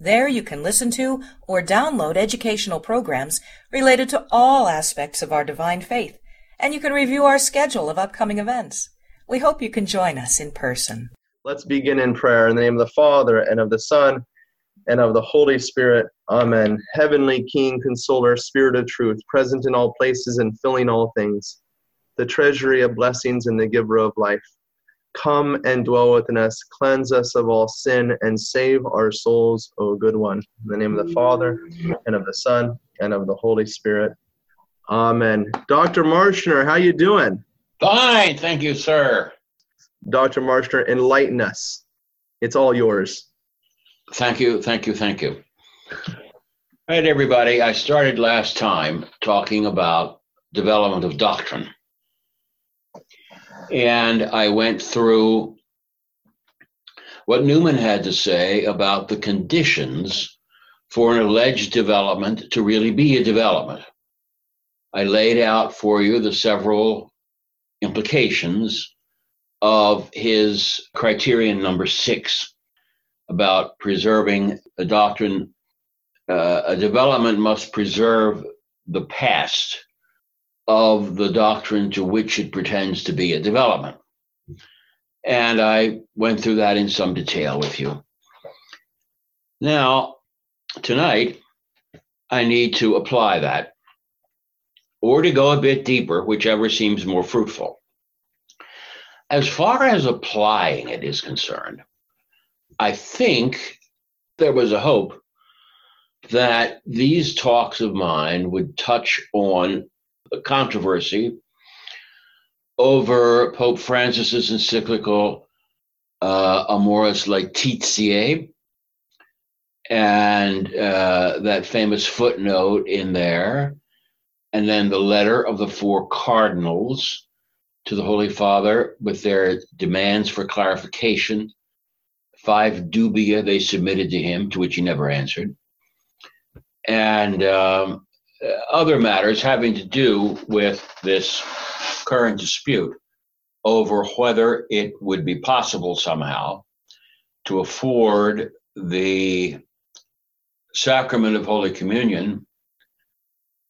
There you can listen to or download educational programs related to all aspects of our divine faith, and you can review our schedule of upcoming events. We hope you can join us in person. Let's begin in prayer in the name of the Father, and of the Son, and of the Holy Spirit. Amen. Heavenly King, Consoler, Spirit of truth, present in all places and filling all things, the treasury of blessings and the giver of life Come and dwell within us, cleanse us of all sin, and save our souls, O good one. In the name of the Father, and of the Son, and of the Holy Spirit. Amen. Dr. Marshner, how you doing? Fine, thank you, sir. Dr. Marshner, enlighten us. It's all yours. Thank you, thank you, thank you. All right, everybody. I started last time talking about development of doctrine and I went through what Newman had to say about the conditions for an alleged development to really be a development. I laid out for you the several implications of his criterion number six about preserving a doctrine. Uh, a development must preserve the past of the doctrine to which it pretends to be a development. And I went through that in some detail with you. Now, tonight, I need to apply that or to go a bit deeper, whichever seems more fruitful. As far as applying it is concerned, I think there was a hope that these talks of mine would touch on controversy over Pope Francis's encyclical uh, Amoris Laetitia and uh, that famous footnote in there, and then the letter of the four cardinals to the Holy Father with their demands for clarification, five dubia they submitted to him, to which he never answered. And um, Uh, other matters having to do with this current dispute over whether it would be possible somehow to afford the sacrament of Holy Communion,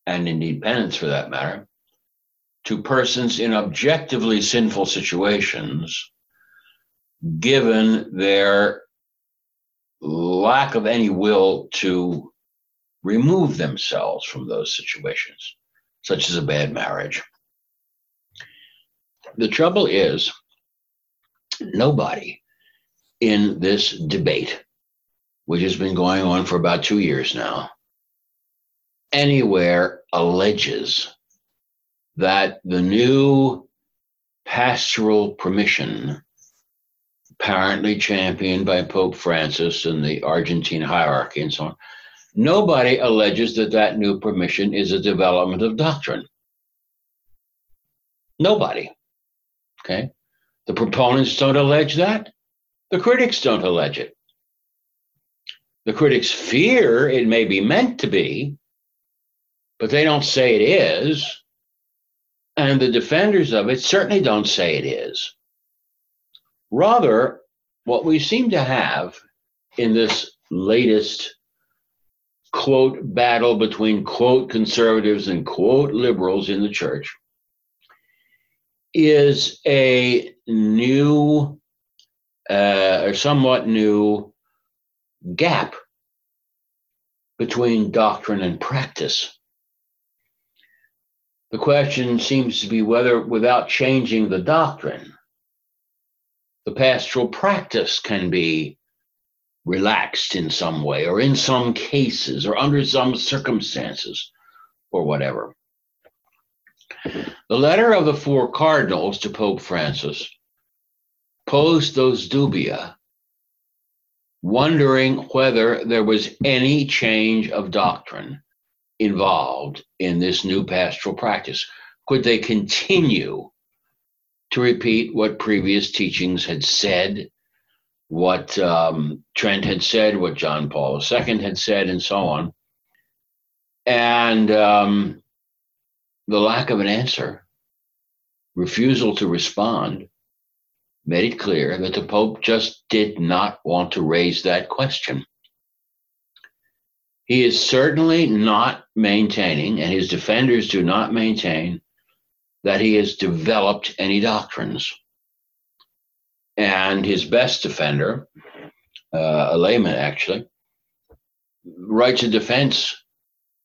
and indeed penance for that matter, to persons in objectively sinful situations, given their lack of any will to remove themselves from those situations, such as a bad marriage. The trouble is, nobody in this debate, which has been going on for about two years now, anywhere alleges that the new pastoral permission, apparently championed by Pope Francis and the Argentine hierarchy and so on, Nobody alleges that that new permission is a development of doctrine. Nobody. Okay? The proponents don't allege that. The critics don't allege it. The critics fear it may be meant to be, but they don't say it is. And the defenders of it certainly don't say it is. Rather, what we seem to have in this latest quote battle between quote conservatives and quote liberals in the church is a new uh, or somewhat new gap between doctrine and practice. The question seems to be whether, without changing the doctrine, the pastoral practice can be relaxed in some way, or in some cases, or under some circumstances, or whatever. The letter of the four cardinals to Pope Francis posed those dubia, wondering whether there was any change of doctrine involved in this new pastoral practice, could they continue to repeat what previous teachings had said, what um, Trent had said, what John Paul II had said, and so on. And um, the lack of an answer, refusal to respond, made it clear that the Pope just did not want to raise that question. He is certainly not maintaining, and his defenders do not maintain, that he has developed any doctrines. And his best defender, uh, a layman actually, writes a defense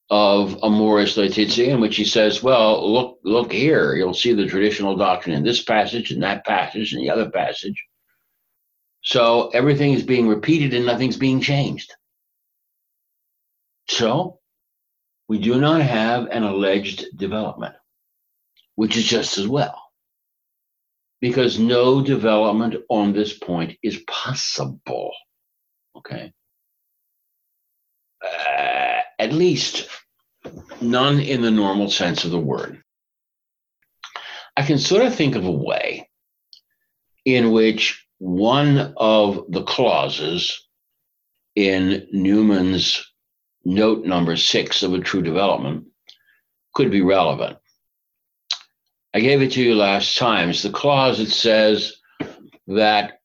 of Amoris Laetitia in which he says, well, look, look here, you'll see the traditional doctrine in this passage and that passage and the other passage. So everything is being repeated and nothing's being changed. So we do not have an alleged development, which is just as well. Because no development on this point is possible. Okay. Uh, at least none in the normal sense of the word. I can sort of think of a way in which one of the clauses in Newman's note number six of a true development could be relevant. I gave it to you last time. It's the clause that says that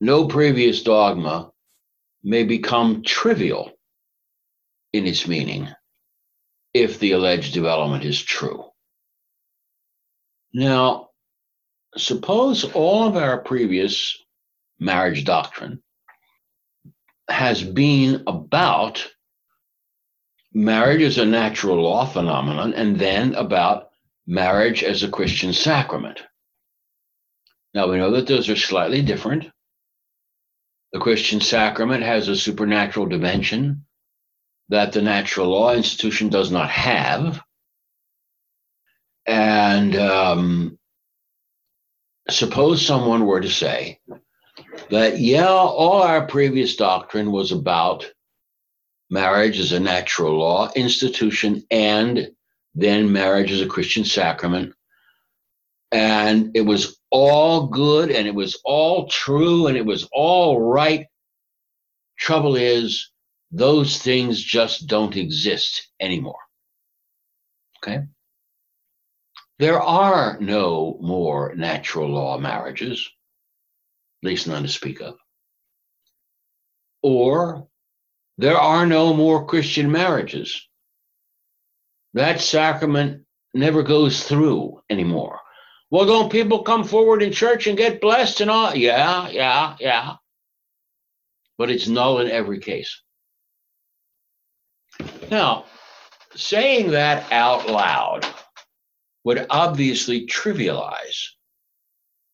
no previous dogma may become trivial in its meaning if the alleged development is true. Now, suppose all of our previous marriage doctrine has been about marriage as a natural law phenomenon and then about marriage as a Christian sacrament. Now, we know that those are slightly different. The Christian sacrament has a supernatural dimension that the natural law institution does not have. And um, suppose someone were to say that, yeah, all our previous doctrine was about marriage as a natural law institution and then marriage is a Christian sacrament. And it was all good and it was all true and it was all right. Trouble is, those things just don't exist anymore. Okay? There are no more natural law marriages, at least none to speak of. Or there are no more Christian marriages. That sacrament never goes through anymore. Well, don't people come forward in church and get blessed and all? Yeah, yeah, yeah. But it's null in every case. Now, saying that out loud would obviously trivialize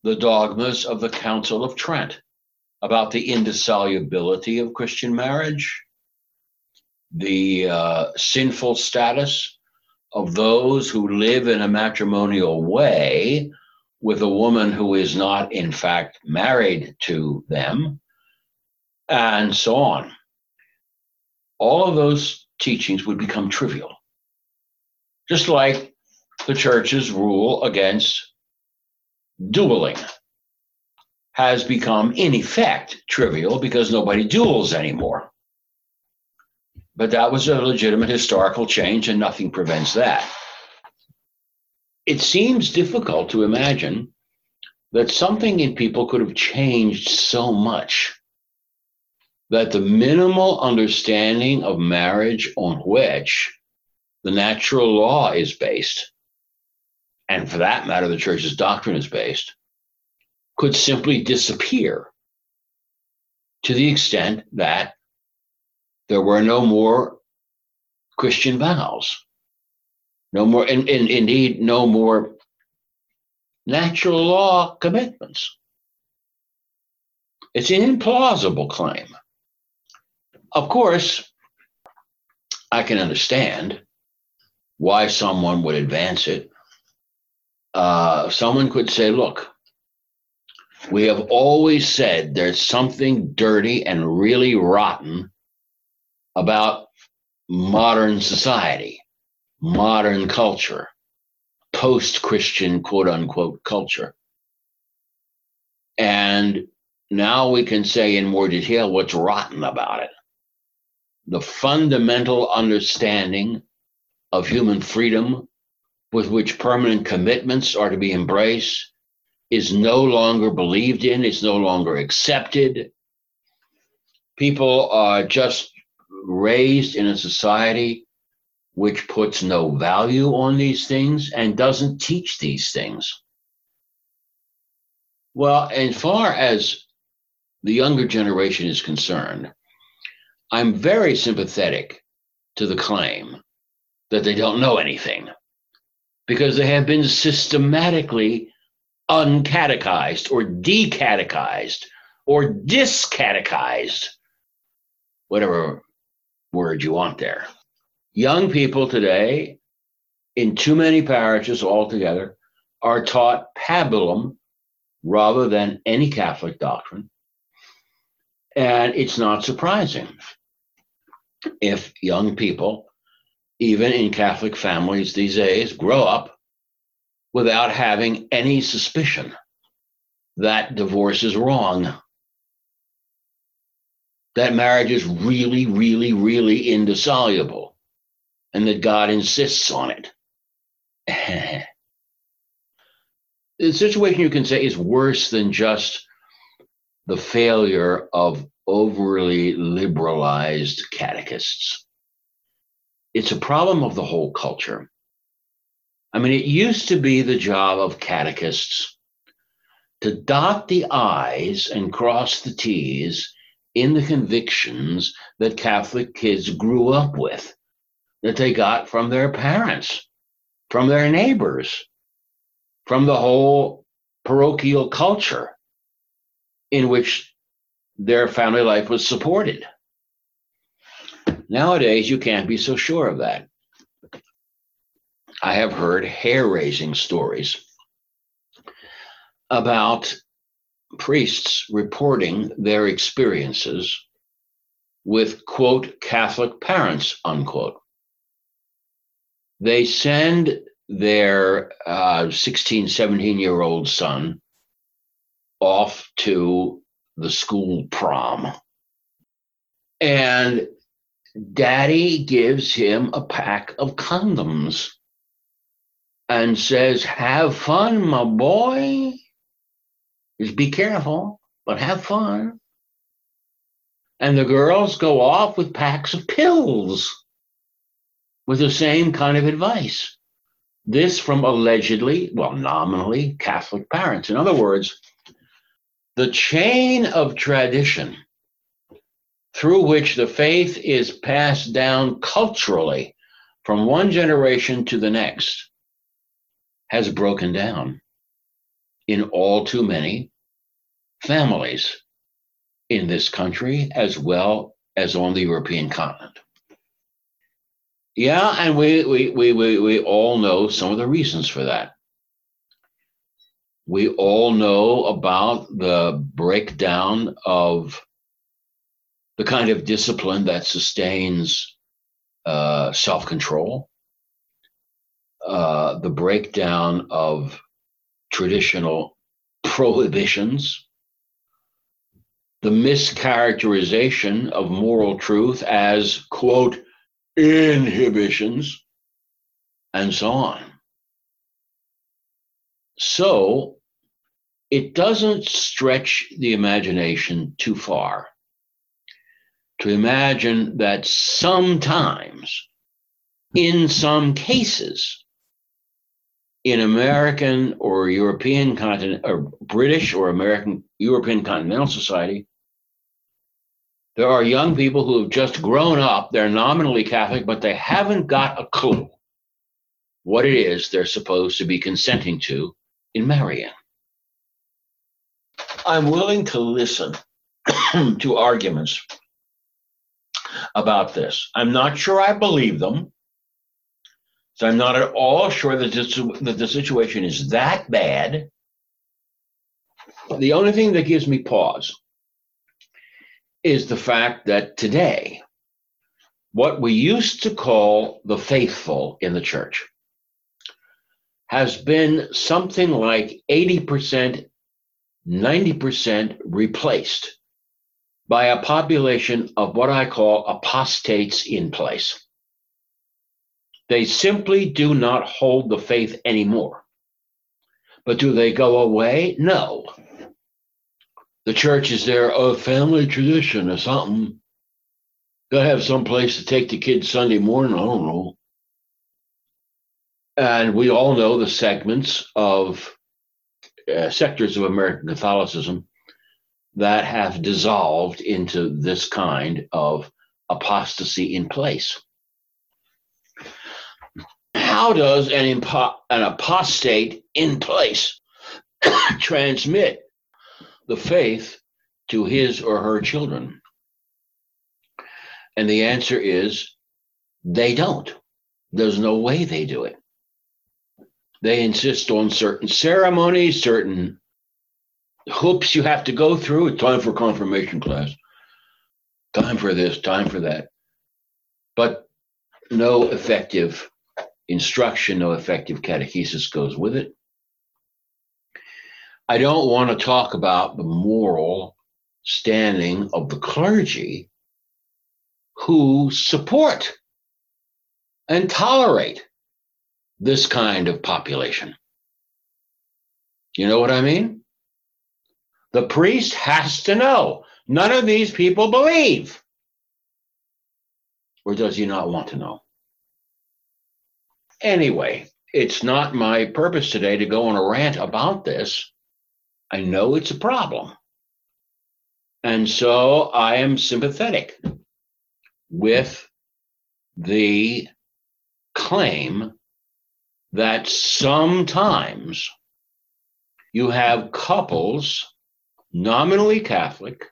the dogmas of the Council of Trent about the indissolubility of Christian marriage, the uh, sinful status of those who live in a matrimonial way with a woman who is not, in fact, married to them, and so on. All of those teachings would become trivial. Just like the church's rule against dueling has become, in effect, trivial because nobody duels anymore. But that was a legitimate historical change, and nothing prevents that. It seems difficult to imagine that something in people could have changed so much that the minimal understanding of marriage on which the natural law is based, and for that matter, the church's doctrine is based, could simply disappear to the extent that there were no more Christian vows, no more, and, and indeed, no more natural law commitments. It's an implausible claim. Of course, I can understand why someone would advance it. Uh, someone could say, look, we have always said there's something dirty and really rotten about modern society, modern culture, post Christian quote unquote culture. And now we can say in more detail what's rotten about it. The fundamental understanding of human freedom with which permanent commitments are to be embraced is no longer believed in, it's no longer accepted. People are just raised in a society which puts no value on these things and doesn't teach these things. Well, as far as the younger generation is concerned, I'm very sympathetic to the claim that they don't know anything because they have been systematically uncatechized or decatechized or discatechized, whatever word you want there. Young people today, in too many parishes altogether, are taught pabulum rather than any Catholic doctrine. And it's not surprising if young people, even in Catholic families these days, grow up without having any suspicion that divorce is wrong that marriage is really, really, really indissoluble and that God insists on it. the situation you can say is worse than just the failure of overly liberalized catechists. It's a problem of the whole culture. I mean, it used to be the job of catechists to dot the I's and cross the T's in the convictions that Catholic kids grew up with, that they got from their parents, from their neighbors, from the whole parochial culture in which their family life was supported. Nowadays, you can't be so sure of that. I have heard hair raising stories about priests reporting their experiences with, quote, Catholic parents, unquote. They send their uh, 16, 17 year old son off to the school prom. And daddy gives him a pack of condoms and says, Have fun, my boy is be careful, but have fun. And the girls go off with packs of pills with the same kind of advice. This from allegedly, well, nominally Catholic parents. In other words, the chain of tradition through which the faith is passed down culturally from one generation to the next has broken down in all too many families in this country as well as on the European continent. Yeah, and we, we, we, we, we all know some of the reasons for that. We all know about the breakdown of the kind of discipline that sustains uh, self control, uh, the breakdown of traditional prohibitions, the mischaracterization of moral truth as, quote, inhibitions, and so on. So it doesn't stretch the imagination too far to imagine that sometimes, in some cases, in American or European continent or British or American European continental society, there are young people who have just grown up, they're nominally Catholic, but they haven't got a clue what it is they're supposed to be consenting to in marrying. I'm willing to listen to arguments about this. I'm not sure I believe them. So I'm not at all sure that, this, that the situation is that bad. The only thing that gives me pause is the fact that today, what we used to call the faithful in the church, has been something like 80%, 90% replaced by a population of what I call apostates in place. They simply do not hold the faith anymore. But do they go away? No. The church is their a family tradition or something. Gotta have some place to take the kids Sunday morning. I don't know. And we all know the segments of uh, sectors of American Catholicism that have dissolved into this kind of apostasy in place. How does an, impo- an apostate in place transmit the faith to his or her children? And the answer is they don't. There's no way they do it. They insist on certain ceremonies, certain hoops you have to go through. Time for confirmation class, time for this, time for that. But no effective instruction, no effective catechesis goes with it. I don't want to talk about the moral standing of the clergy who support and tolerate this kind of population. You know what I mean? The priest has to know none of these people believe. Or does he not want to know? Anyway, it's not my purpose today to go on a rant about this. I know it's a problem. And so I am sympathetic with the claim that sometimes you have couples nominally Catholic,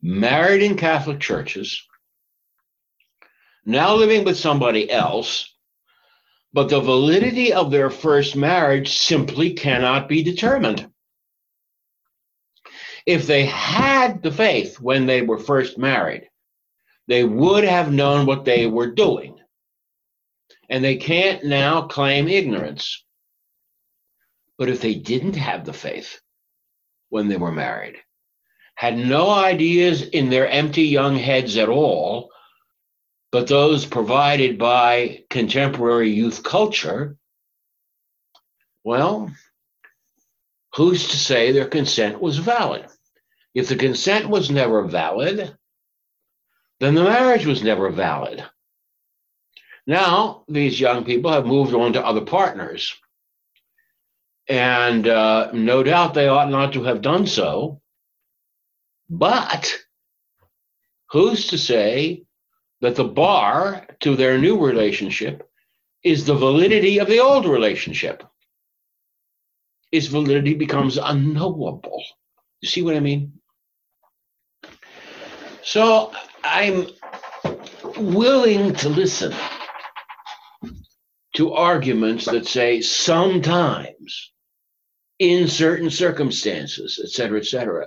married in Catholic churches, now living with somebody else, but the validity of their first marriage simply cannot be determined. If they had the faith when they were first married, they would have known what they were doing. And they can't now claim ignorance. But if they didn't have the faith when they were married, had no ideas in their empty young heads at all, but those provided by contemporary youth culture, well, who's to say their consent was valid? If the consent was never valid, then the marriage was never valid. Now, these young people have moved on to other partners. And uh, no doubt they ought not to have done so. But who's to say that the bar to their new relationship is the validity of the old relationship? Its validity becomes unknowable. You see what I mean? So I'm willing to listen to arguments that say sometimes in certain circumstances, et cetera, et cetera.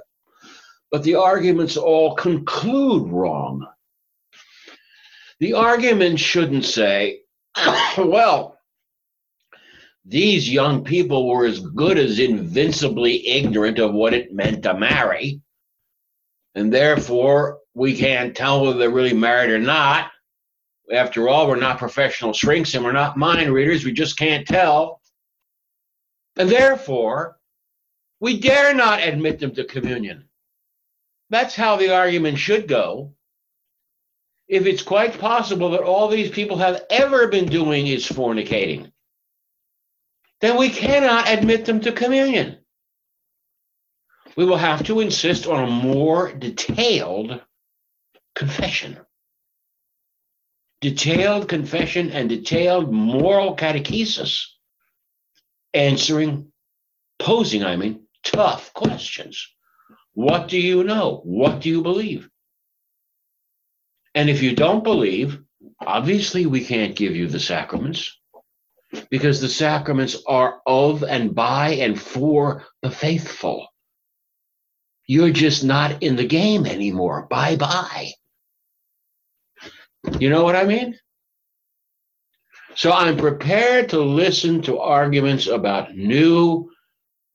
But the arguments all conclude wrong. The argument shouldn't say, well, these young people were as good as invincibly ignorant of what it meant to marry, and therefore we can't tell whether they're really married or not. After all, we're not professional shrinks and we're not mind readers. We just can't tell. And therefore, we dare not admit them to communion. That's how the argument should go. If it's quite possible that all these people have ever been doing is fornicating, then we cannot admit them to communion. We will have to insist on a more detailed confession. Detailed confession and detailed moral catechesis, answering, posing, I mean, tough questions. What do you know? What do you believe? And if you don't believe, obviously we can't give you the sacraments because the sacraments are of and by and for the faithful. You're just not in the game anymore. Bye bye. You know what I mean? So I'm prepared to listen to arguments about new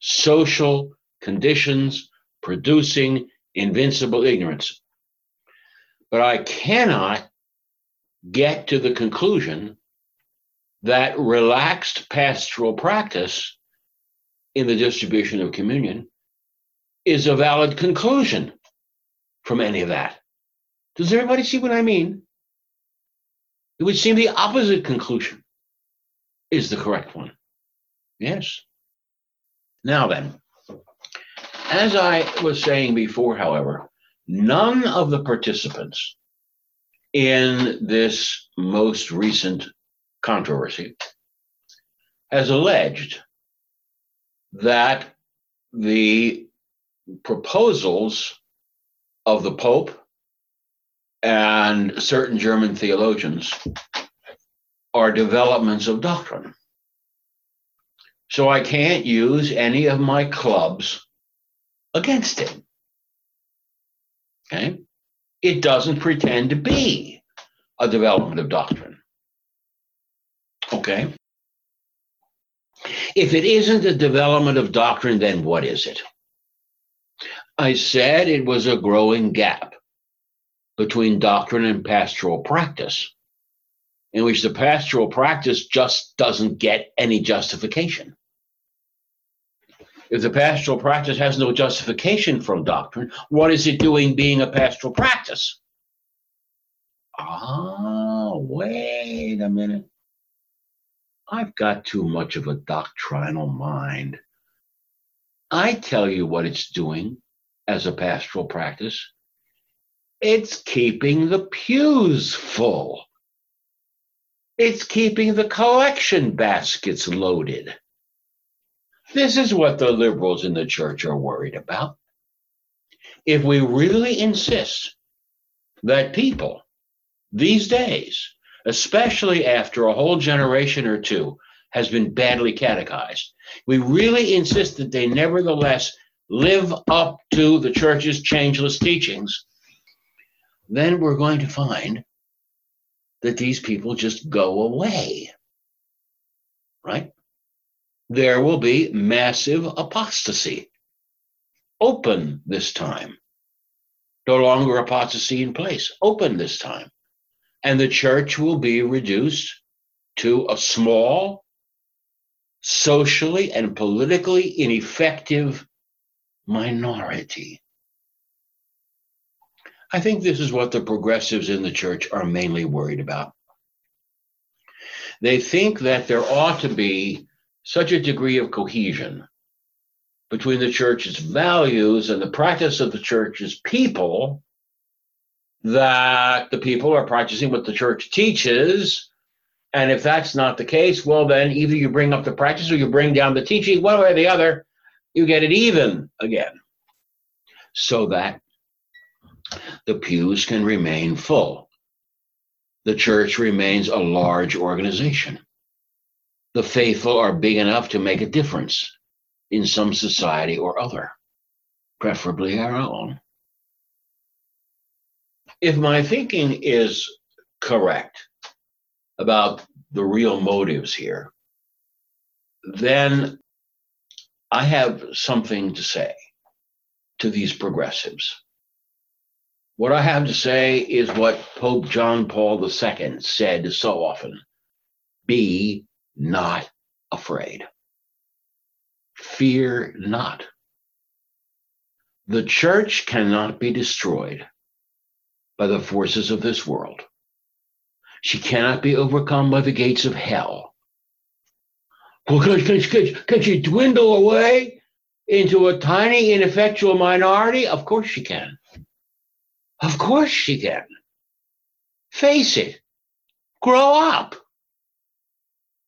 social conditions producing invincible ignorance. But I cannot get to the conclusion that relaxed pastoral practice in the distribution of communion is a valid conclusion from any of that. Does everybody see what I mean? It would seem the opposite conclusion is the correct one. Yes. Now then, as I was saying before, however, none of the participants in this most recent controversy has alleged that the proposals of the Pope and certain German theologians are developments of doctrine. So I can't use any of my clubs against it. Okay? It doesn't pretend to be a development of doctrine. Okay? If it isn't a development of doctrine, then what is it? I said it was a growing gap between doctrine and pastoral practice, in which the pastoral practice just doesn't get any justification. If the pastoral practice has no justification from doctrine, what is it doing being a pastoral practice? Ah, wait a minute. I've got too much of a doctrinal mind. I tell you what it's doing as a pastoral practice. It's keeping the pews full. It's keeping the collection baskets loaded. This is what the liberals in the church are worried about. If we really insist that people these days, especially after a whole generation or two has been badly catechized, we really insist that they nevertheless live up to the church's changeless teachings, then we're going to find that these people just go away. Right? There will be massive apostasy. Open this time. No longer apostasy in place. Open this time. And the church will be reduced to a small, socially and politically ineffective minority. I think this is what the progressives in the church are mainly worried about. They think that there ought to be such a degree of cohesion between the church's values and the practice of the church's people that the people are practicing what the church teaches. And if that's not the case, well, then either you bring up the practice or you bring down the teaching, one way or the other, you get it even again. So that the pews can remain full. The church remains a large organization the faithful are big enough to make a difference in some society or other, preferably our own. If my thinking is correct about the real motives here, then I have something to say to these progressives. What I have to say is what Pope John Paul II said so often be not afraid. Fear not. The church cannot be destroyed by the forces of this world. She cannot be overcome by the gates of hell. Well, can, can, can, can she dwindle away into a tiny, ineffectual minority? Of course she can. Of course she can. Face it. Grow up.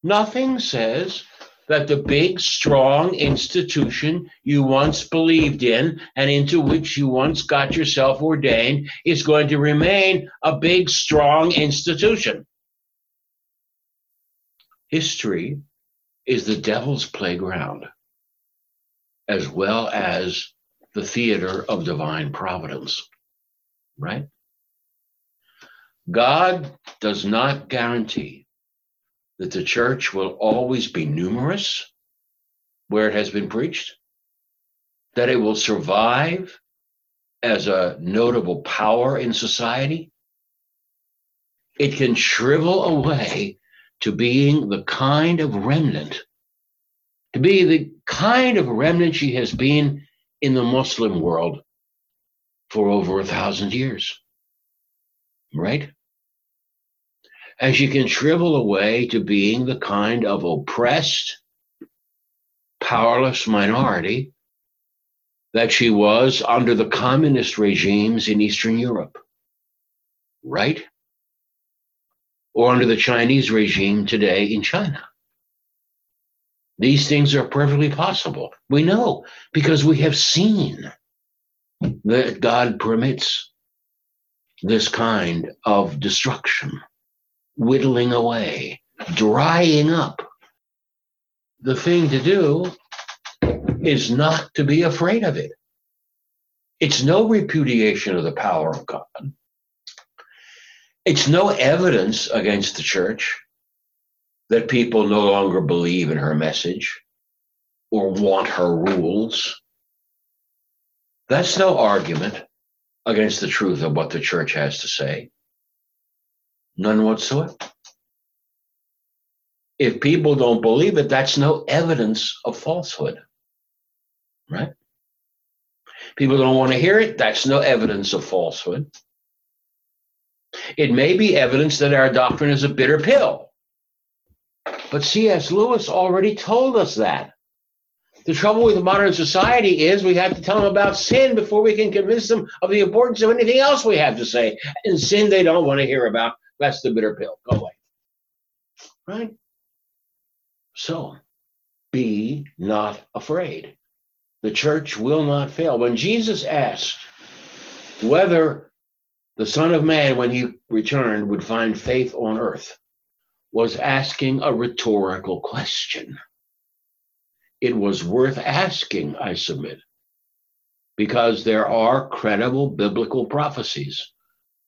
Nothing says that the big, strong institution you once believed in and into which you once got yourself ordained is going to remain a big, strong institution. History is the devil's playground, as well as the theater of divine providence, right? God does not guarantee that the church will always be numerous where it has been preached, that it will survive as a notable power in society. It can shrivel away to being the kind of remnant, to be the kind of remnant she has been in the Muslim world for over a thousand years. Right? As you can shrivel away to being the kind of oppressed, powerless minority that she was under the communist regimes in Eastern Europe. Right? Or under the Chinese regime today in China. These things are perfectly possible. We know because we have seen that God permits this kind of destruction, whittling away, drying up. The thing to do is not to be afraid of it. It's no repudiation of the power of God. It's no evidence against the church that people no longer believe in her message or want her rules. That's no argument against the truth of what the church has to say. None whatsoever. If people don't believe it, that's no evidence of falsehood. Right? People don't want to hear it, that's no evidence of falsehood. It may be evidence that our doctrine is a bitter pill. But C.S. Lewis already told us that. The trouble with modern society is we have to tell them about sin before we can convince them of the importance of anything else we have to say. And sin they don't want to hear about. That's the bitter pill. Go away. Right? So be not afraid. The church will not fail. When Jesus asked whether the Son of Man, when he returned, would find faith on earth, was asking a rhetorical question it was worth asking, I submit, because there are credible biblical prophecies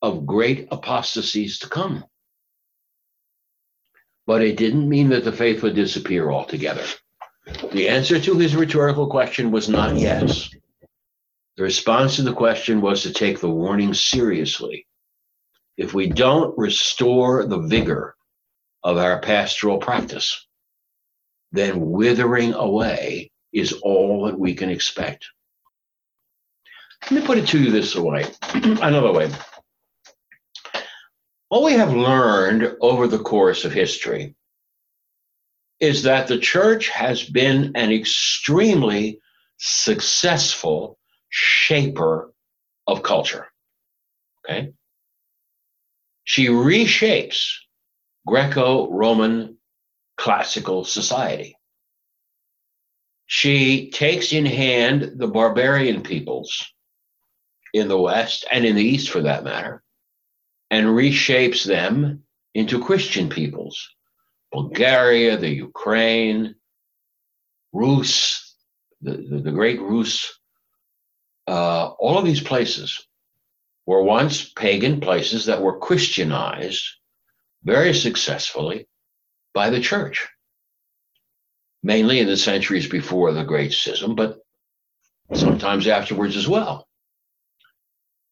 of great apostasies to come. But it didn't mean that the faith would disappear altogether. The answer to his rhetorical question was not yes. The response to the question was to take the warning seriously. If we don't restore the vigor of our pastoral practice, then withering away is all that we can expect. Let me put it to you this way, another way. What we have learned over the course of history is that the church has been an extremely successful shaper of culture. Okay? She reshapes Greco Roman classical society. She takes in hand the barbarian peoples in the West and in the East, for that matter, and reshapes them into Christian peoples. Bulgaria, the Ukraine, Rus, the, the, the great Rus, uh, all of these places were once pagan places that were Christianized very successfully by the church, mainly in the centuries before the Great Schism, but sometimes afterwards as well.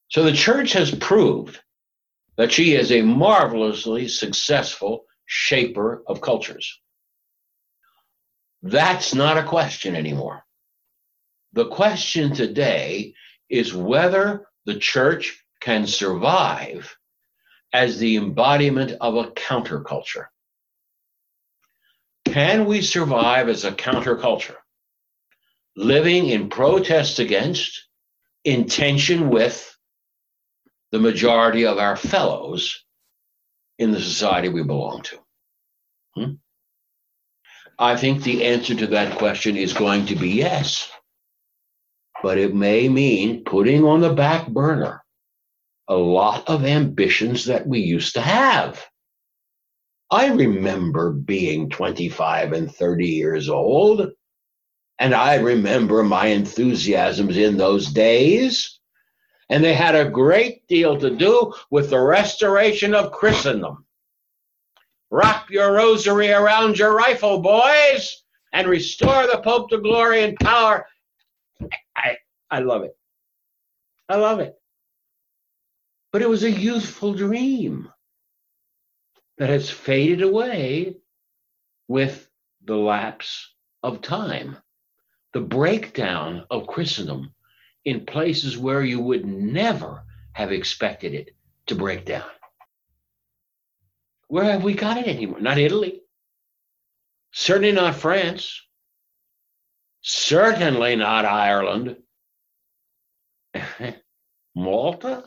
So the church has proved that she is a marvelously successful shaper of cultures. That's not a question anymore. The question today is whether the church can survive as the embodiment of a counterculture. Can we survive as a counterculture, living in protest against, in tension with the majority of our fellows in the society we belong to? Hmm? I think the answer to that question is going to be yes. But it may mean putting on the back burner a lot of ambitions that we used to have. I remember being 25 and 30 years old, and I remember my enthusiasms in those days. And they had a great deal to do with the restoration of Christendom. Wrap your rosary around your rifle, boys, and restore the Pope to glory and power. I, I love it. I love it. But it was a youthful dream that has faded away with the lapse of time, the breakdown of Christendom in places where you would never have expected it to break down. Where have we got it anymore? Not Italy. Certainly not France. Certainly not Ireland. Malta?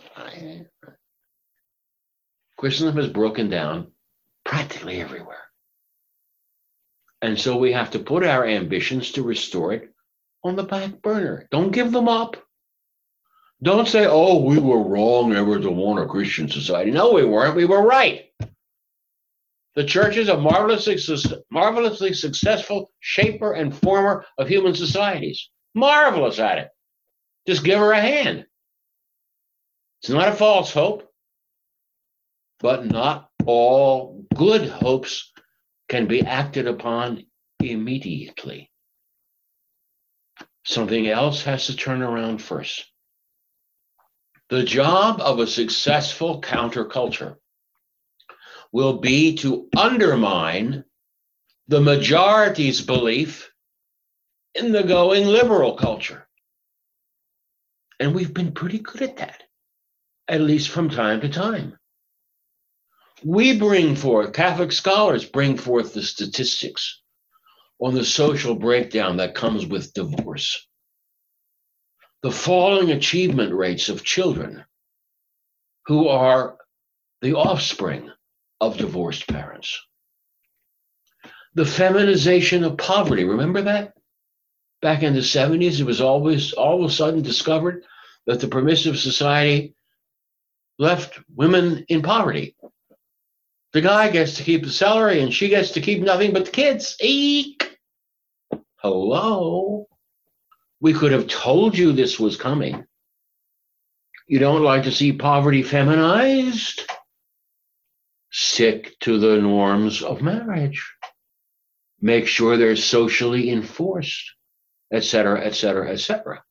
Christendom has broken down practically everywhere. And so we have to put our ambitions to restore it on the back burner. Don't give them up. Don't say, oh, we were wrong to want a Christian society. No, we weren't. We were right. The church is a marvelously, marvelously successful shaper and former of human societies. Marvelous at it. Just give her a hand. It's not a false hope, but not all good hopes can be acted upon immediately. Something else has to turn around first. The job of a successful counterculture will be to undermine the majority's belief in the going liberal culture. And we've been pretty good at that, at least from time to time. We bring forth, Catholic scholars bring forth the statistics on the social breakdown that comes with divorce the falling achievement rates of children who are the offspring of divorced parents. The feminization of poverty, remember that? Back in the 70s, it was always all of a sudden discovered that the permissive society left women in poverty. The guy gets to keep the salary and she gets to keep nothing but the kids. Eek! Hello? We could have told you this was coming. You don't like to see poverty feminized? Stick to the norms of marriage. Make sure they're socially enforced, etc., etc., etc.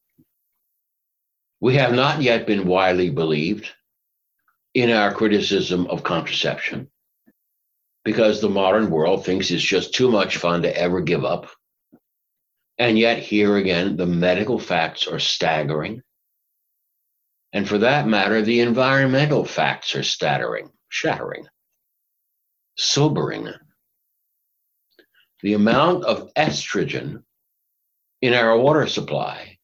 We have not yet been widely believed in our criticism of contraception because the modern world thinks it's just too much fun to ever give up and yet, here again, the medical facts are staggering. And for that matter, the environmental facts are staggering, shattering, sobering. The amount of estrogen in our water supply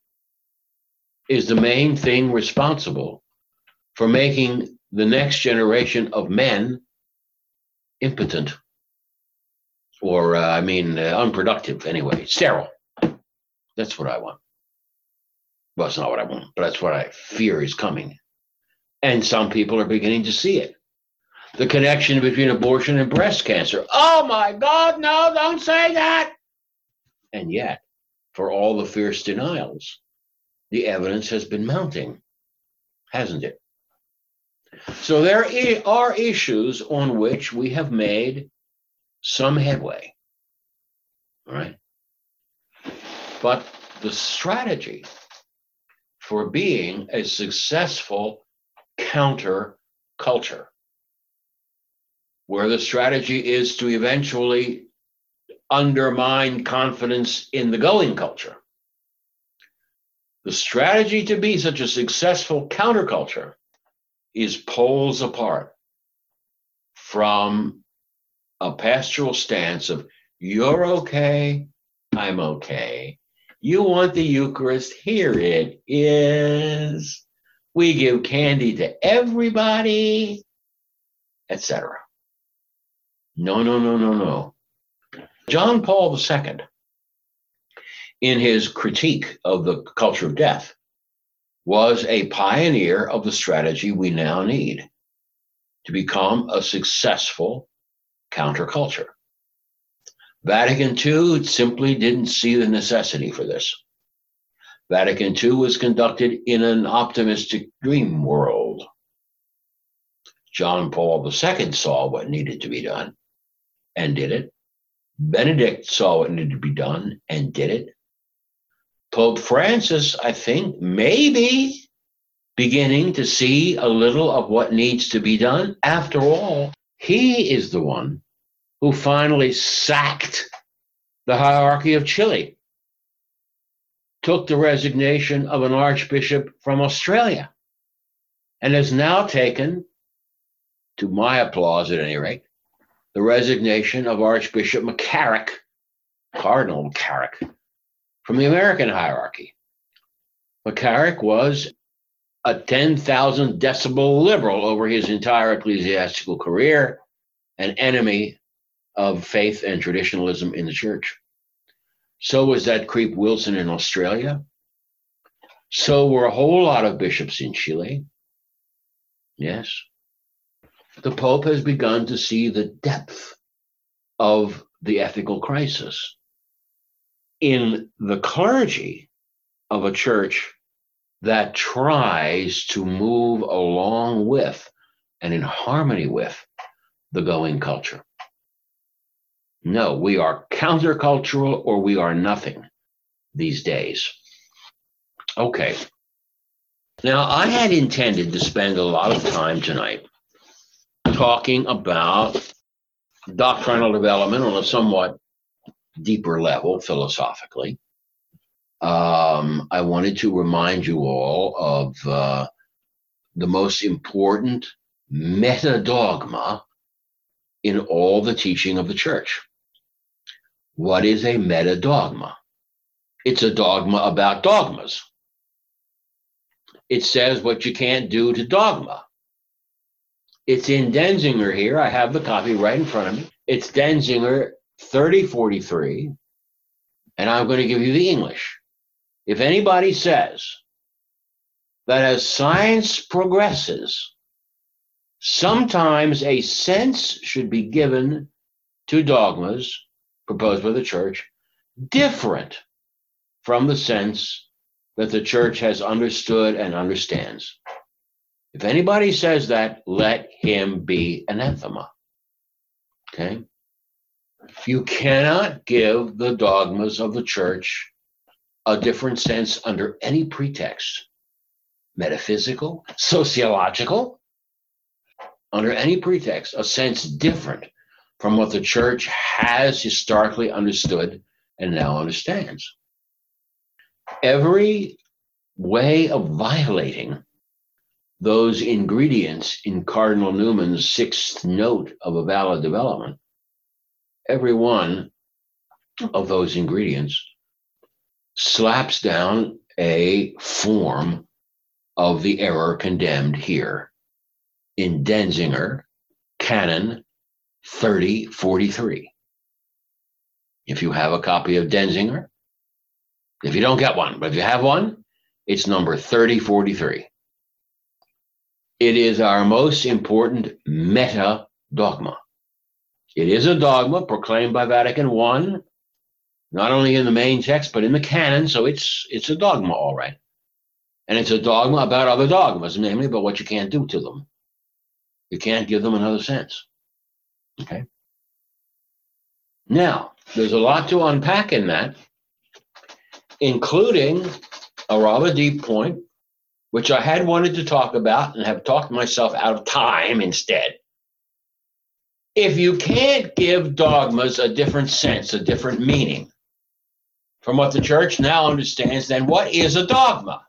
is the main thing responsible for making the next generation of men impotent or, uh, I mean, uh, unproductive anyway, sterile. That's what I want. Well, it's not what I want, but that's what I fear is coming. And some people are beginning to see it. The connection between abortion and breast cancer. Oh my God, no, don't say that. And yet, for all the fierce denials, the evidence has been mounting, hasn't it? So there are issues on which we have made some headway. All right. But the strategy for being a successful counter culture, where the strategy is to eventually undermine confidence in the going culture. The strategy to be such a successful counterculture is poles apart from a pastoral stance of you're okay, I'm okay, you want the Eucharist? Here it is. We give candy to everybody, etc. No, no, no, no, no. John Paul II, in his critique of the culture of death, was a pioneer of the strategy we now need to become a successful counterculture. Vatican II simply didn't see the necessity for this. Vatican II was conducted in an optimistic dream world. John Paul II saw what needed to be done and did it. Benedict saw what needed to be done and did it. Pope Francis, I think, maybe beginning to see a little of what needs to be done. After all, he is the one who finally sacked the hierarchy of Chile, took the resignation of an archbishop from Australia, and has now taken, to my applause at any rate, the resignation of Archbishop McCarrick, Cardinal McCarrick, from the American hierarchy. McCarrick was a 10,000 decibel liberal over his entire ecclesiastical career, an enemy of faith and traditionalism in the church. So was that creep Wilson in Australia. So were a whole lot of bishops in Chile. Yes. The Pope has begun to see the depth of the ethical crisis in the clergy of a church that tries to move along with and in harmony with the going culture. No, we are countercultural or we are nothing these days. Okay. Now, I had intended to spend a lot of time tonight talking about doctrinal development on a somewhat deeper level philosophically. Um, I wanted to remind you all of uh, the most important meta dogma in all the teaching of the church. What is a meta dogma? It's a dogma about dogmas. It says what you can't do to dogma. It's in Denzinger here. I have the copy right in front of me. It's Denzinger 3043, and I'm going to give you the English. If anybody says that as science progresses, sometimes a sense should be given to dogmas proposed by the church different from the sense that the church has understood and understands. If anybody says that, let him be anathema. Okay? You cannot give the dogmas of the church a different sense under any pretext metaphysical, sociological, under any pretext, a sense different from what the church has historically understood and now understands. Every way of violating those ingredients in Cardinal Newman's sixth note of a valid development, every one of those ingredients slaps down a form of the error condemned here in Denzinger, Canon 3043. If you have a copy of Denzinger, if you don't get one, but if you have one, it's number 3043. It is our most important meta dogma. It is a dogma proclaimed by Vatican I not only in the main text but in the canon. So it's it's a dogma, all right, and it's a dogma about other dogmas, namely about what you can't do to them. You can't give them another sense. Okay. Now, there's a lot to unpack in that, including a rather deep point, which I had wanted to talk about and have talked myself out of time instead. If you can't give dogmas a different sense, a different meaning, from what the church now understands, then what is a dogma?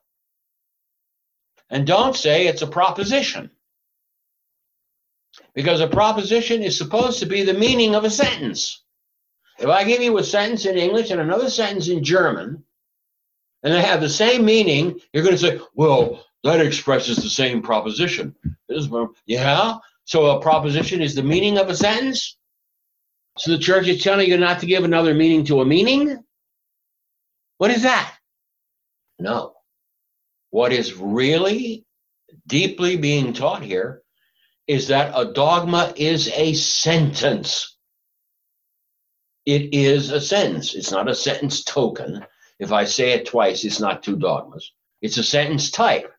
And don't say it's a proposition. Because a proposition is supposed to be the meaning of a sentence. If I give you a sentence in English and another sentence in German, and they have the same meaning, you're going to say, well, that expresses the same proposition. Yeah? So a proposition is the meaning of a sentence? So the church is telling you not to give another meaning to a meaning? What is that? No. What is really deeply being taught here is that a dogma is a sentence. It is a sentence. It's not a sentence token. If I say it twice, it's not two dogmas. It's a sentence type.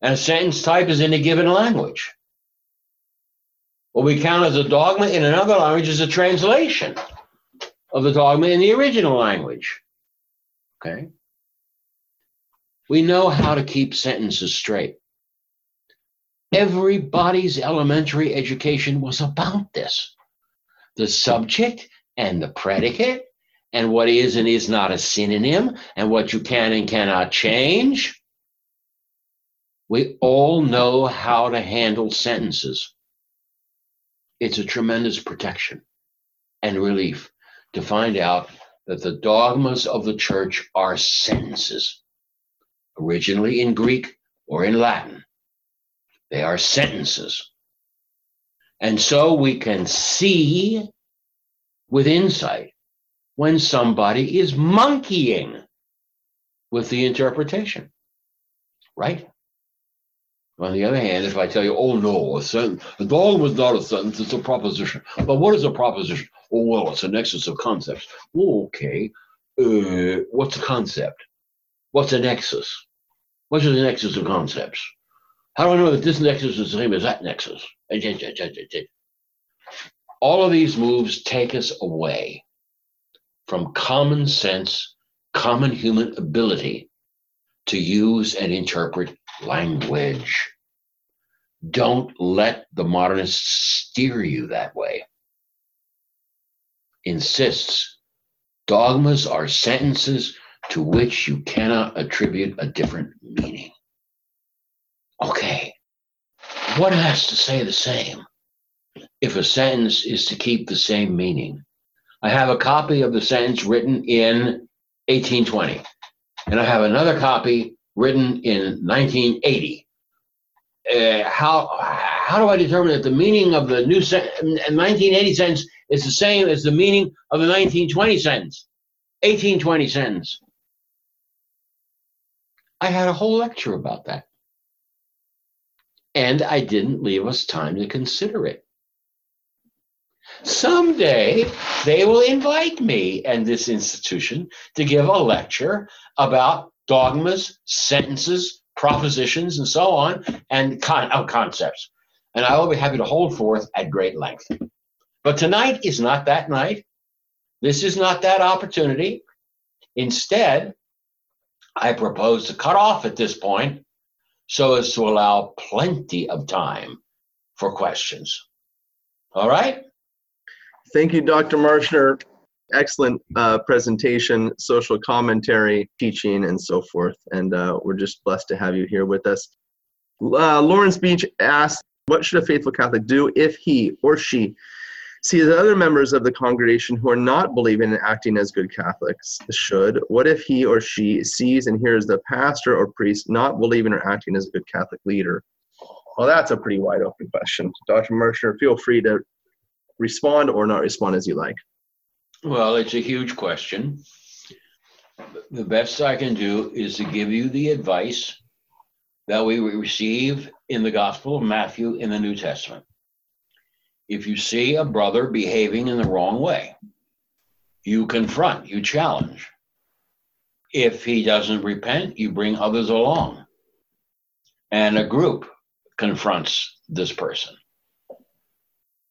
And a sentence type is in a given language. What we count as a dogma in another language is a translation of the dogma in the original language. Okay? We know how to keep sentences straight. Everybody's elementary education was about this the subject and the predicate, and what is and is not a synonym, and what you can and cannot change. We all know how to handle sentences. It's a tremendous protection and relief to find out that the dogmas of the church are sentences, originally in Greek or in Latin. They are sentences. And so we can see with insight when somebody is monkeying with the interpretation, right? On the other hand, if I tell you, oh no, a sentence, a dogma is not a sentence, it's a proposition. But what is a proposition? Oh, well, it's a nexus of concepts. Okay. Uh, what's a concept? What's a nexus? What's a nexus of concepts? How do I know that this nexus is the same as that nexus? Eh, eh, eh, All of these moves take us away from common sense, common human ability to use and interpret language. Don't let the modernists steer you that way. Insists dogmas are sentences to which you cannot attribute a different meaning. Okay, what has to say the same if a sentence is to keep the same meaning? I have a copy of the sentence written in 1820, and I have another copy written in 1980. Uh, how how do I determine that the meaning of the new sen- 1980 sentence is the same as the meaning of the 1920 sentence, 1820 sentence? I had a whole lecture about that. And I didn't leave us time to consider it. Someday they will invite me and this institution to give a lecture about dogmas, sentences, propositions, and so on, and con- oh, concepts. And I will be happy to hold forth at great length. But tonight is not that night. This is not that opportunity. Instead, I propose to cut off at this point so as to allow plenty of time for questions. All right? Thank you, Dr. Marshner. Excellent uh, presentation, social commentary, teaching, and so forth. And uh, we're just blessed to have you here with us. Uh, Lawrence Beach asked, What should a faithful Catholic do if he or she sees other members of the congregation who are not believing and acting as good Catholics should? What if he or she sees and hears the pastor or priest not believing or acting as a good Catholic leader? Well, that's a pretty wide open question. Dr. Marshner, feel free to respond or not respond as you like. Well, it's a huge question. The best I can do is to give you the advice that we receive in the Gospel of Matthew in the New Testament. If you see a brother behaving in the wrong way, you confront, you challenge. If he doesn't repent, you bring others along. And a group confronts this person.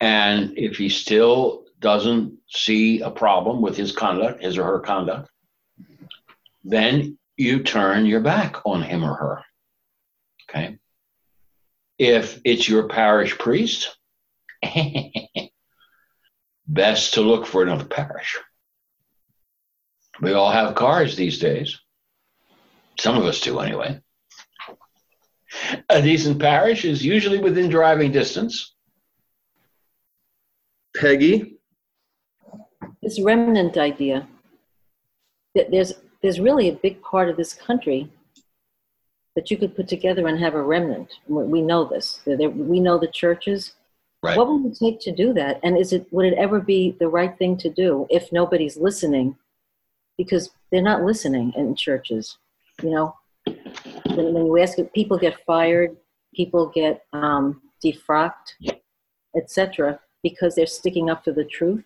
And if he still doesn't see a problem with his conduct, his or her conduct, then you turn your back on him or her. Okay. If it's your parish priest, best to look for another parish. We all have cars these days. Some of us do, anyway. A decent parish is usually within driving distance. Peggy? This remnant idea, there's, there's really a big part of this country that you could put together and have a remnant. We know this. We know the churches. Right. What would it take to do that? And is it would it ever be the right thing to do if nobody's listening? Because they're not listening in churches. You know, when, when you ask it, people get fired, people get um, defrocked, etc because they're sticking up for the truth.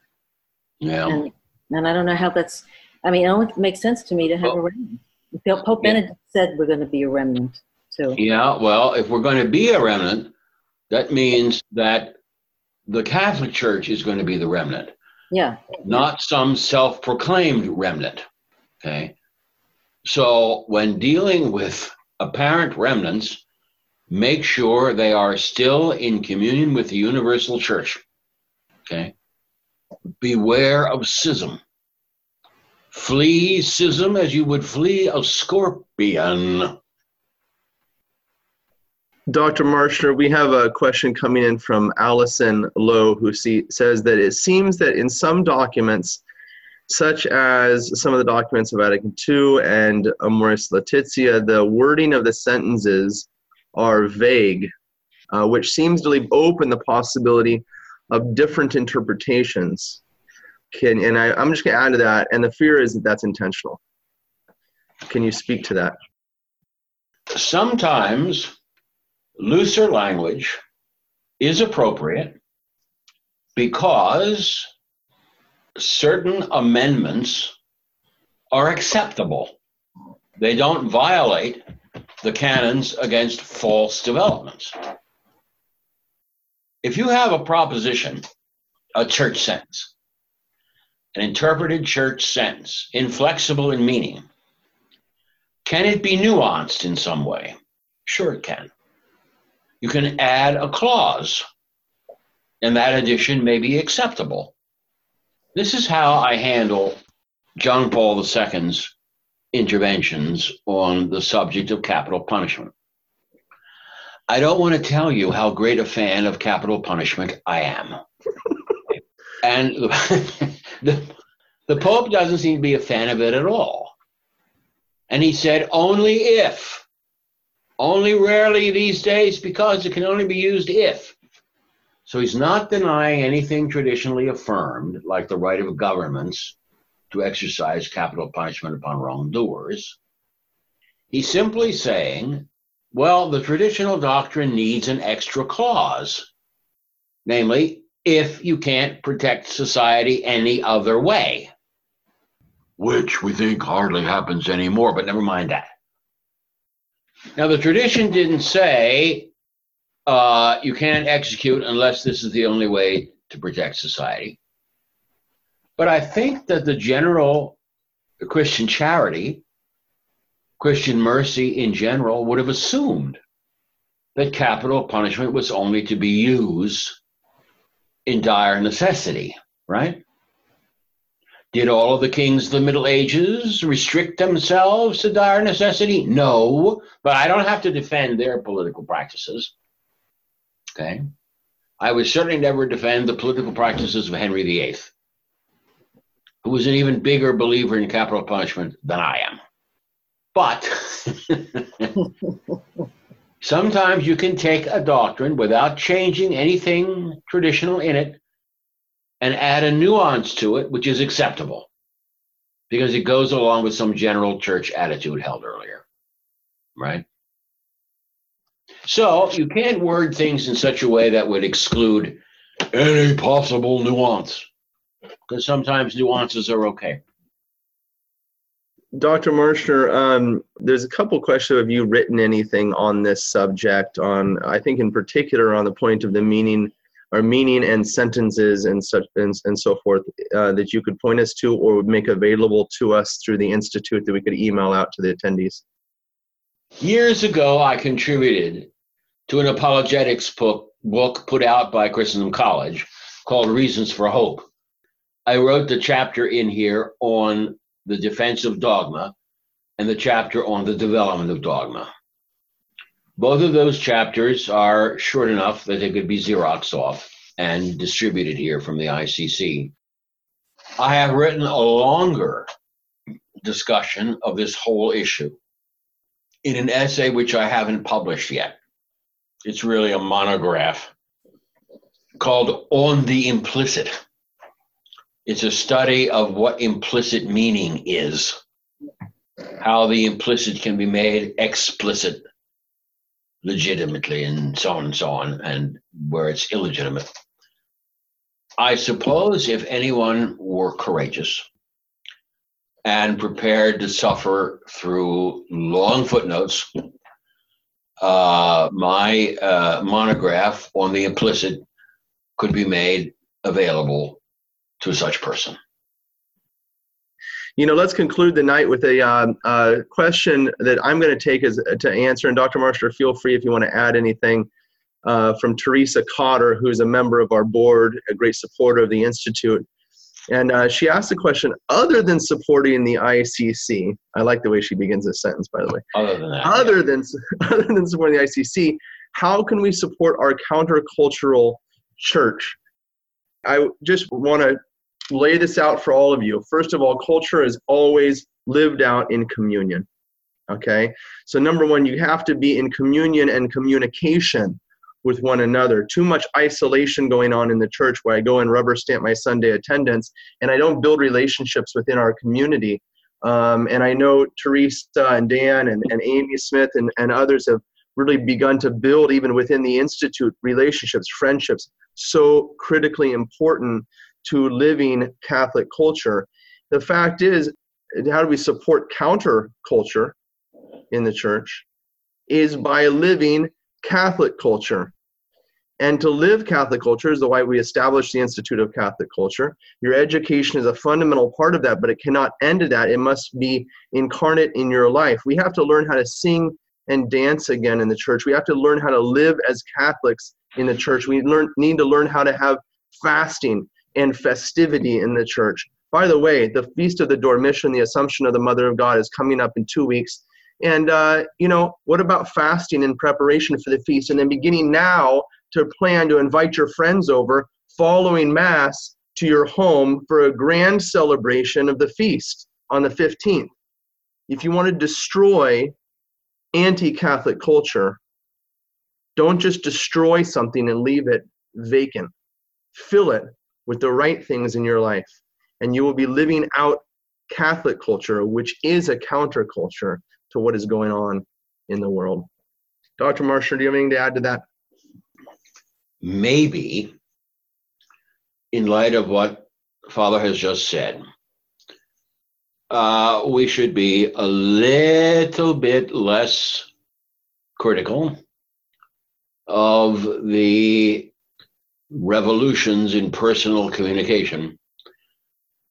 Yeah. And, and I don't know how that's, I mean, it only makes sense to me to have well, a remnant. Pope yeah. Benedict said we're going to be a remnant too. Yeah, well, if we're going to be a remnant, that means that the Catholic Church is going to be the remnant, Yeah. not some self proclaimed remnant. Okay. So when dealing with apparent remnants, make sure they are still in communion with the universal church. Okay. Beware of schism. Flee schism as you would flee a scorpion. Dr. Marshner, we have a question coming in from Allison Lowe, who see, says that it seems that in some documents, such as some of the documents of Vatican II and Amoris Laetitia, the wording of the sentences are vague, uh, which seems to leave open the possibility of different interpretations. Can, and I, I'm just going to add to that, and the fear is that that's intentional. Can you speak to that? Sometimes looser language is appropriate because certain amendments are acceptable. They don't violate the canons against false developments. If you have a proposition, a church sentence, an interpreted church sentence, inflexible in meaning, can it be nuanced in some way? Sure, it can. You can add a clause, and that addition may be acceptable. This is how I handle John Paul II's interventions on the subject of capital punishment. I don't want to tell you how great a fan of capital punishment I am. and the, the Pope doesn't seem to be a fan of it at all. And he said, only if, only rarely these days, because it can only be used if. So he's not denying anything traditionally affirmed, like the right of governments to exercise capital punishment upon wrongdoers. He's simply saying, well, the traditional doctrine needs an extra clause, namely, if you can't protect society any other way, which we think hardly happens anymore, but never mind that. Now, the tradition didn't say uh, you can't execute unless this is the only way to protect society. But I think that the general Christian charity, Christian mercy in general, would have assumed that capital punishment was only to be used in dire necessity, right? Did all of the kings of the Middle Ages restrict themselves to dire necessity? No, but I don't have to defend their political practices. Okay. I would certainly never defend the political practices of Henry VIII, who was an even bigger believer in capital punishment than I am. But sometimes you can take a doctrine without changing anything traditional in it and add a nuance to it, which is acceptable because it goes along with some general church attitude held earlier, right? So you can't word things in such a way that would exclude any possible nuance, because sometimes nuances are okay. Dr. Marshner, um, there's a couple questions. Have you written anything on this subject? On, I think, in particular, on the point of the meaning or meaning and sentences and such and, and so forth uh, that you could point us to or would make available to us through the institute that we could email out to the attendees. Years ago, I contributed to an apologetics book, book put out by Christendom College called Reasons for Hope. I wrote the chapter in here on the defense of dogma and the chapter on the development of dogma. Both of those chapters are short enough that they could be Xerox off and distributed here from the ICC. I have written a longer discussion of this whole issue in an essay which I haven't published yet. It's really a monograph called On the Implicit. It's a study of what implicit meaning is, how the implicit can be made explicit legitimately, and so on and so on, and where it's illegitimate. I suppose if anyone were courageous and prepared to suffer through long footnotes, uh, my uh, monograph on the implicit could be made available to such person. You know, let's conclude the night with a uh, uh, question that I'm going to take as to answer. And Dr. Marshner, feel free if you want to add anything uh, from Teresa Cotter, who's a member of our board, a great supporter of the Institute. And uh, she asked the question other than supporting the ICC, I like the way she begins this sentence, by the way. Other than that. Other than, other than supporting the ICC, how can we support our countercultural church? I just want to lay this out for all of you. First of all, culture is always lived out in communion. Okay? So, number one, you have to be in communion and communication with one another. Too much isolation going on in the church where I go and rubber stamp my Sunday attendance and I don't build relationships within our community. Um, and I know Teresa and Dan and, and Amy Smith and, and others have really begun to build, even within the Institute, relationships, friendships, so critically important to living Catholic culture. The fact is, how do we support counterculture in the church? Is by living Catholic culture. And to live Catholic culture is the why we established the Institute of Catholic Culture. Your education is a fundamental part of that, but it cannot end at that. It must be incarnate in your life. We have to learn how to sing and dance again in the church. We have to learn how to live as Catholics in the church. We learn, need to learn how to have fasting and festivity in the church. By the way, the Feast of the Dormition, the Assumption of the Mother of God, is coming up in two weeks. And, uh, you know, what about fasting in preparation for the feast? And then beginning now to plan to invite your friends over following Mass to your home for a grand celebration of the feast on the 15th. If you want to destroy anti Catholic culture, don't just destroy something and leave it vacant. Fill it with the right things in your life, and you will be living out Catholic culture, which is a counterculture to what is going on in the world. Dr. Marshner, do you have anything to add to that? Maybe, in light of what Father has just said, uh, we should be a little bit less critical of the revolutions in personal communication.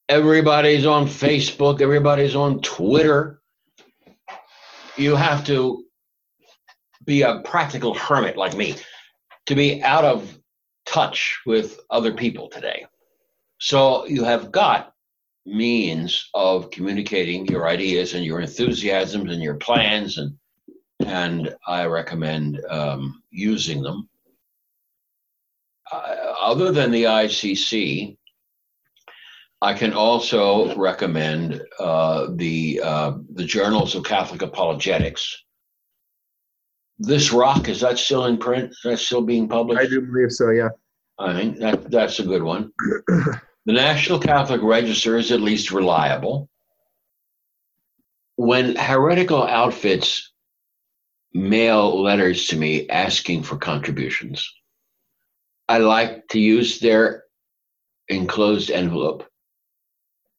Everybody's on Facebook, everybody's on Twitter. You have to be a practical hermit like me to be out of touch with other people today. So you have got means of communicating your ideas and your enthusiasms and your plans and and I recommend um, using them other than the ICC, I can also recommend uh, the uh, the journals of Catholic apologetics. This rock is that still in print? Is that still being published? I do believe so. Yeah. I think that that's a good one. the National Catholic Register is at least reliable. When heretical outfits mail letters to me asking for contributions, I like to use their enclosed envelope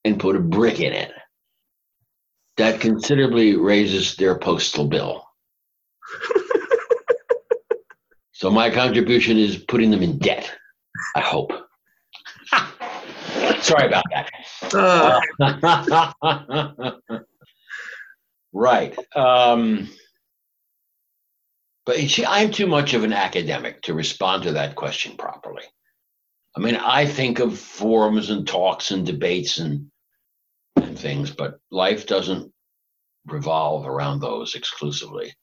and put a brick in it. That considerably raises their postal bill. so my contribution is putting them in debt, I hope. Sorry about that. Uh. right. Um, but see, I'm too much of an academic to respond to that question properly. I mean, I think of forums and talks and debates and and things, but life doesn't revolve around those exclusively.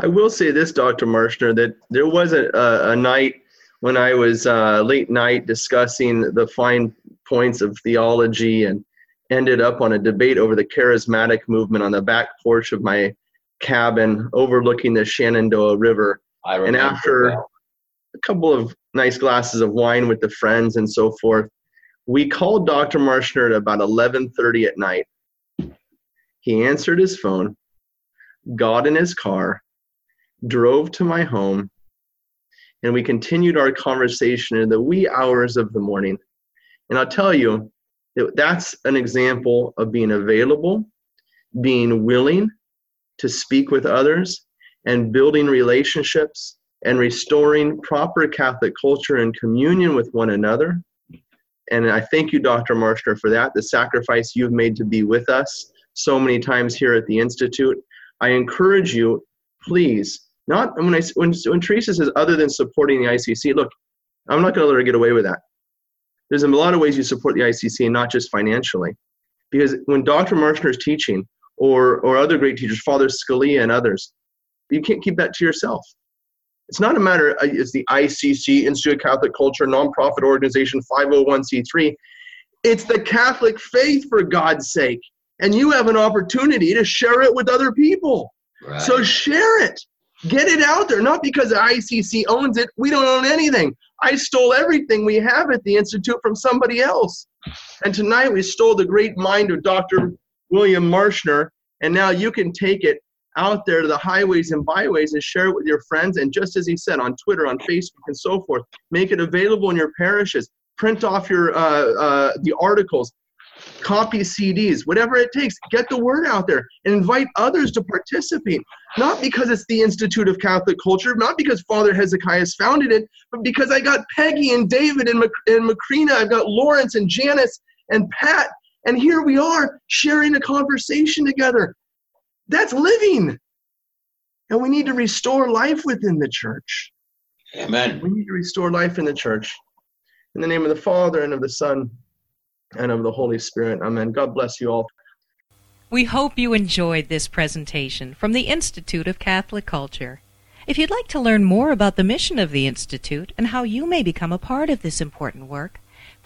I will say this, Dr. Marshner, that there was a, a, a night when I was uh, late night discussing the fine points of theology and ended up on a debate over the charismatic movement on the back porch of my cabin overlooking the Shenandoah River. and after that. a couple of nice glasses of wine with the friends and so forth, we called Dr. Marshner at about 11:30 at night. He answered his phone, got in his car, drove to my home, and we continued our conversation in the wee hours of the morning. And I'll tell you, that's an example of being available, being willing, to speak with others and building relationships and restoring proper Catholic culture and communion with one another. And I thank you, Dr. Marshner, for that, the sacrifice you've made to be with us so many times here at the Institute. I encourage you, please, not when I when, when Teresa says other than supporting the ICC, look, I'm not going to let her get away with that. There's a lot of ways you support the ICC, and not just financially, because when Dr. Marshner is teaching, or or other great teachers, Father Scalia and others, you can't keep that to yourself. It's not a matter, uh, it's the ICC, Institute of Catholic Culture, nonprofit organization, 501c3. It's the Catholic faith, for God's sake. And you have an opportunity to share it with other people. Right. So share it. Get it out there. Not because the ICC owns it. We don't own anything. I stole everything we have at the Institute from somebody else. And tonight we stole the great mind of Dr. William Marshner. And now you can take it out there to the highways and byways and share it with your friends. And just as he said, on Twitter, on Facebook, and so forth, make it available in your parishes. Print off your uh, uh, the articles, copy CDs, whatever it takes. Get the word out there and invite others to participate. Not because it's the Institute of Catholic Culture, not because Father Hezekiah has founded it, but because I got Peggy and David and, Mac- and Macrina, I've got Lawrence and Janice and Pat, and here we are sharing a conversation together. That's living. And we need to restore life within the church. Amen. We need to restore life in the church. In the name of the Father, and of the Son, and of the Holy Spirit. Amen. God bless you all. We hope you enjoyed this presentation from the Institute of Catholic Culture. If you'd like to learn more about the mission of the Institute and how you may become a part of this important work,